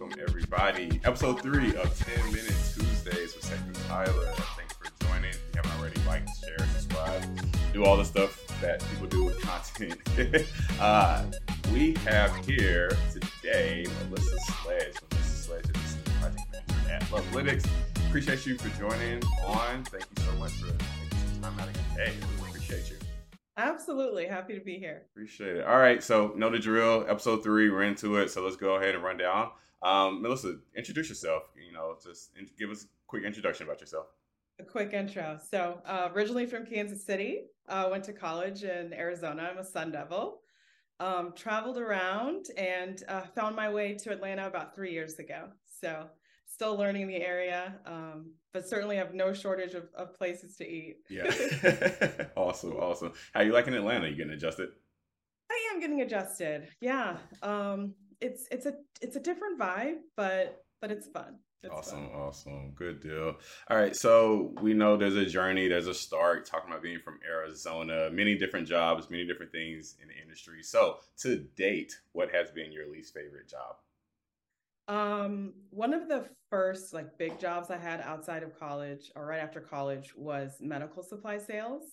Welcome, everybody. Episode three of 10 Minute Tuesdays with Second Tyler. Thanks for joining. If you haven't already, like, share, subscribe, do all the stuff that people do with content. uh, we have here today Melissa Sledge. Melissa Sledge is the project manager at Lovelytics. Appreciate you for joining on. Thank you so much for taking some time out of your day. Really appreciate you. Absolutely. Happy to be here. Appreciate it. All right. So, know the drill. Episode three, we're into it. So, let's go ahead and run down. Um, Melissa, introduce yourself. You know, just give us a quick introduction about yourself. A quick intro. So, uh, originally from Kansas City, uh, went to college in Arizona. I'm a Sun Devil. Um, traveled around and uh, found my way to Atlanta about three years ago. So, still learning the area, um, but certainly have no shortage of, of places to eat. Yeah. awesome. Awesome. How you liking Atlanta? You getting adjusted? I am getting adjusted. Yeah. Um, it's it's a it's a different vibe, but but it's fun. It's awesome, fun. awesome. Good deal. All right. So we know there's a journey, there's a start, talking about being from Arizona, many different jobs, many different things in the industry. So to date, what has been your least favorite job? Um, one of the first like big jobs I had outside of college or right after college was medical supply sales.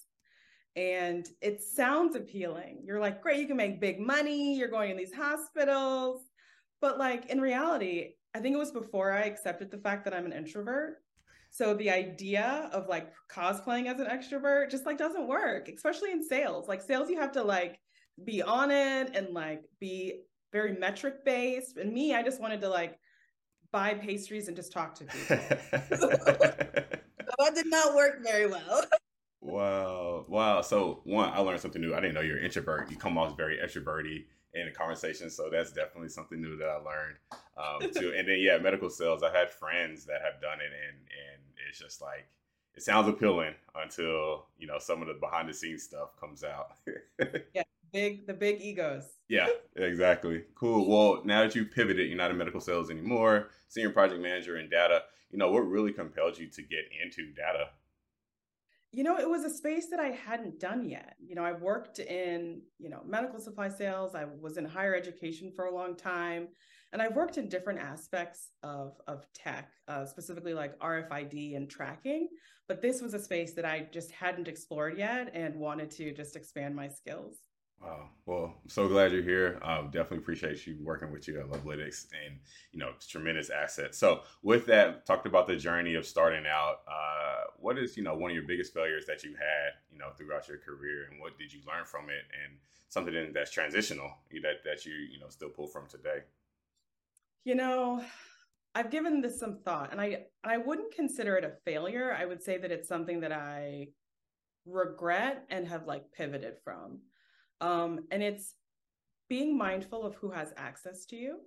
And it sounds appealing. You're like, great, you can make big money, you're going in these hospitals. But like in reality, I think it was before I accepted the fact that I'm an introvert. So the idea of like cosplaying as an extrovert just like doesn't work, especially in sales. Like sales, you have to like be on it and like be very metric based. And me, I just wanted to like buy pastries and just talk to people. so that did not work very well. wow. Wow. So one, I learned something new. I didn't know you're an introvert. You come off very extroverty in a conversation. So that's definitely something new that I learned um, too. and then yeah, medical sales. I had friends that have done it, and and it's just like it sounds appealing until you know some of the behind the scenes stuff comes out. yeah, big the big egos. Yeah, exactly. Cool. Well, now that you pivoted, you're not in medical sales anymore, senior project manager in data. You know what really compelled you to get into data? you know, it was a space that I hadn't done yet. You know, I worked in, you know, medical supply sales. I was in higher education for a long time. And I've worked in different aspects of, of tech, uh, specifically like RFID and tracking. But this was a space that I just hadn't explored yet and wanted to just expand my skills. Wow. Well, I'm so glad you're here. Um, definitely appreciate you working with you at Lovelytics and, you know, it's tremendous asset. So with that, talked about the journey of starting out. Uh, what is, you know, one of your biggest failures that you had, you know, throughout your career and what did you learn from it and something that's transitional that, that you, you know, still pull from today? You know, I've given this some thought and I, I wouldn't consider it a failure. I would say that it's something that I regret and have like pivoted from um, and it's being mindful of who has access to you.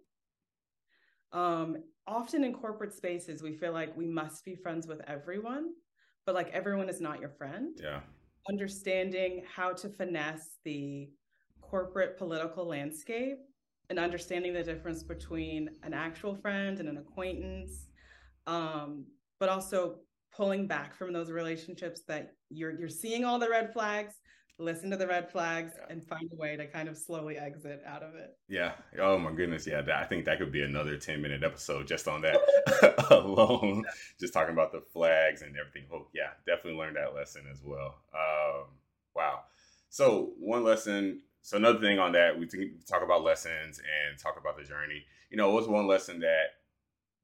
Um, often in corporate spaces, we feel like we must be friends with everyone, but like everyone is not your friend. Yeah. Understanding how to finesse the corporate political landscape and understanding the difference between an actual friend and an acquaintance, um, but also pulling back from those relationships that you're you're seeing all the red flags, listen to the red flags yeah. and find a way to kind of slowly exit out of it. Yeah. Oh my goodness. Yeah. I think that could be another 10 minute episode just on that alone. Just talking about the flags and everything. Oh yeah, definitely learned that lesson as well. Um, wow. So one lesson. So another thing on that, we talk about lessons and talk about the journey. You know, what's one lesson that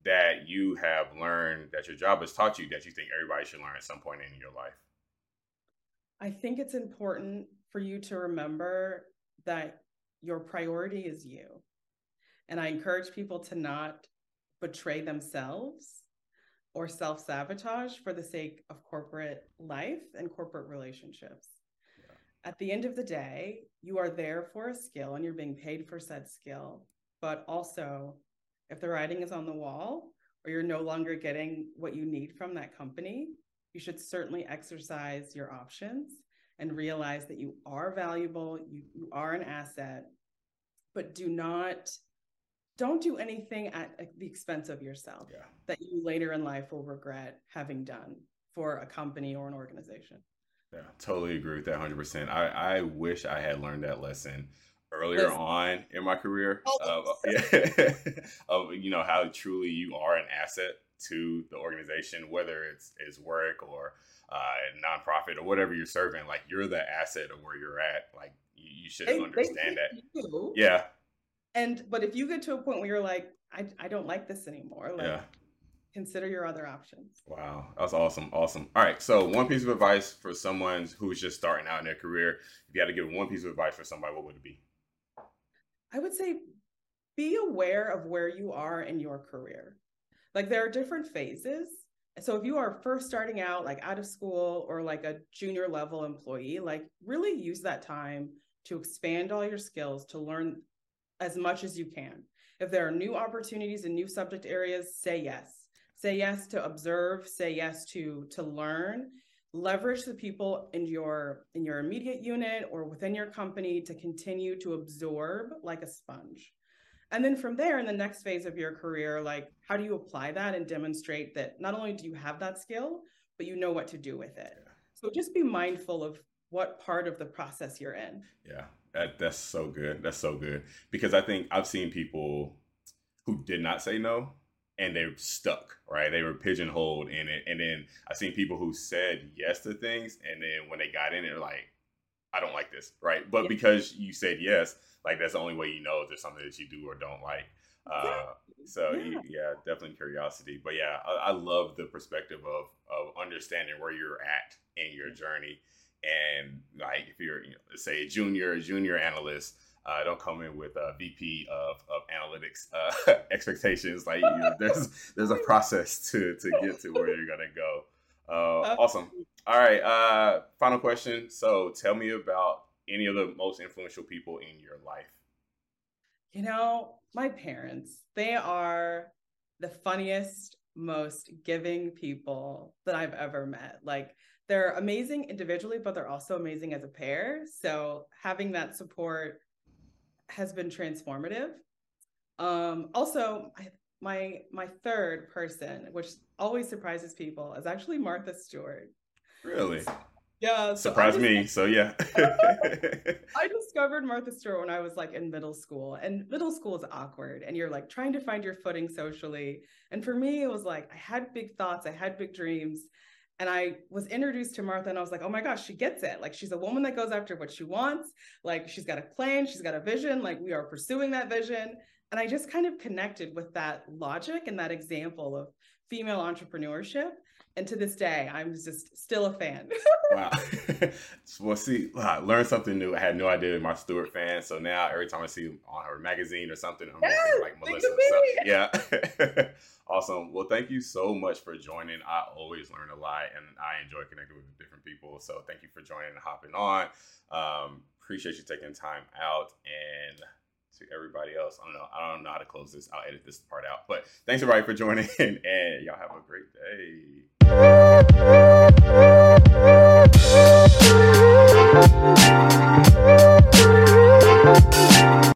that you have learned that your job has taught you that you think everybody should learn at some point in your life? I think it's important for you to remember that your priority is you. And I encourage people to not betray themselves or self sabotage for the sake of corporate life and corporate relationships. Yeah. At the end of the day, you are there for a skill and you're being paid for said skill. But also, if the writing is on the wall or you're no longer getting what you need from that company, you should certainly exercise your options and realize that you are valuable, you, you are an asset, but do not don't do anything at the expense of yourself yeah. that you later in life will regret having done for a company or an organization. Yeah, totally agree with that 100%. I, I wish I had learned that lesson earlier Listen. on in my career. Uh, yeah, of you know how truly you are an asset to the organization, whether it's it's work or uh, nonprofit or whatever you're serving. Like you're the asset of where you're at. Like you, you should they, understand they that. You. Yeah. And but if you get to a point where you're like, I, I don't like this anymore, like yeah. consider your other options. Wow. That's awesome. Awesome. All right. So one piece of advice for someone who's just starting out in their career, if you had to give one piece of advice for somebody, what would it be? I would say be aware of where you are in your career. Like there are different phases. So if you are first starting out, like out of school or like a junior level employee, like really use that time to expand all your skills, to learn as much as you can. If there are new opportunities and new subject areas, say yes. Say yes to observe, say yes to to learn. Leverage the people in your in your immediate unit or within your company to continue to absorb like a sponge. And then from there, in the next phase of your career, like how do you apply that and demonstrate that not only do you have that skill, but you know what to do with it. So just be mindful of what part of the process you're in. Yeah, that, that's so good. That's so good because I think I've seen people who did not say no and they're stuck, right? They were pigeonholed in it. And then I've seen people who said yes to things and then when they got in it, they're like, I don't like this, right? But yeah. because you said yes, like that's the only way you know if there's something that you do or don't like. Uh, so yeah. yeah. definitely curiosity. But yeah, I, I, love the perspective of of understanding where you're at in your journey, and like if you're you know, say a junior, a junior analyst. Uh, don't come in with a VP of, of analytics uh, expectations. Like you know, there's there's a process to to get to where you're gonna go. Uh, awesome. All right. Uh, final question. So tell me about any of the most influential people in your life? You know, my parents, they are the funniest, most giving people that I've ever met. Like, they're amazing individually, but they're also amazing as a pair. So, having that support has been transformative. Um, also, I, my my third person, which always surprises people, is actually Martha Stewart. Really? Yeah. So Surprised me. So yeah. I discovered Martha Stewart when I was like in middle school. And middle school is awkward and you're like trying to find your footing socially. And for me, it was like I had big thoughts, I had big dreams. And I was introduced to Martha and I was like, oh my gosh, she gets it. Like she's a woman that goes after what she wants. Like she's got a plan, she's got a vision. Like we are pursuing that vision. And I just kind of connected with that logic and that example of female entrepreneurship and to this day i'm just still a fan. Wow. Well see I learned something new. I had no idea my stewart fan so now every time i see on her magazine or something i'm yes, like melissa so, yeah. Awesome. Well thank you so much for joining. I always learn a lot and i enjoy connecting with different people so thank you for joining and hopping on. Um, appreciate you taking time out and everybody else. I don't know. I don't know how to close this. I'll edit this part out. But thanks everybody for joining, and y'all have a great day.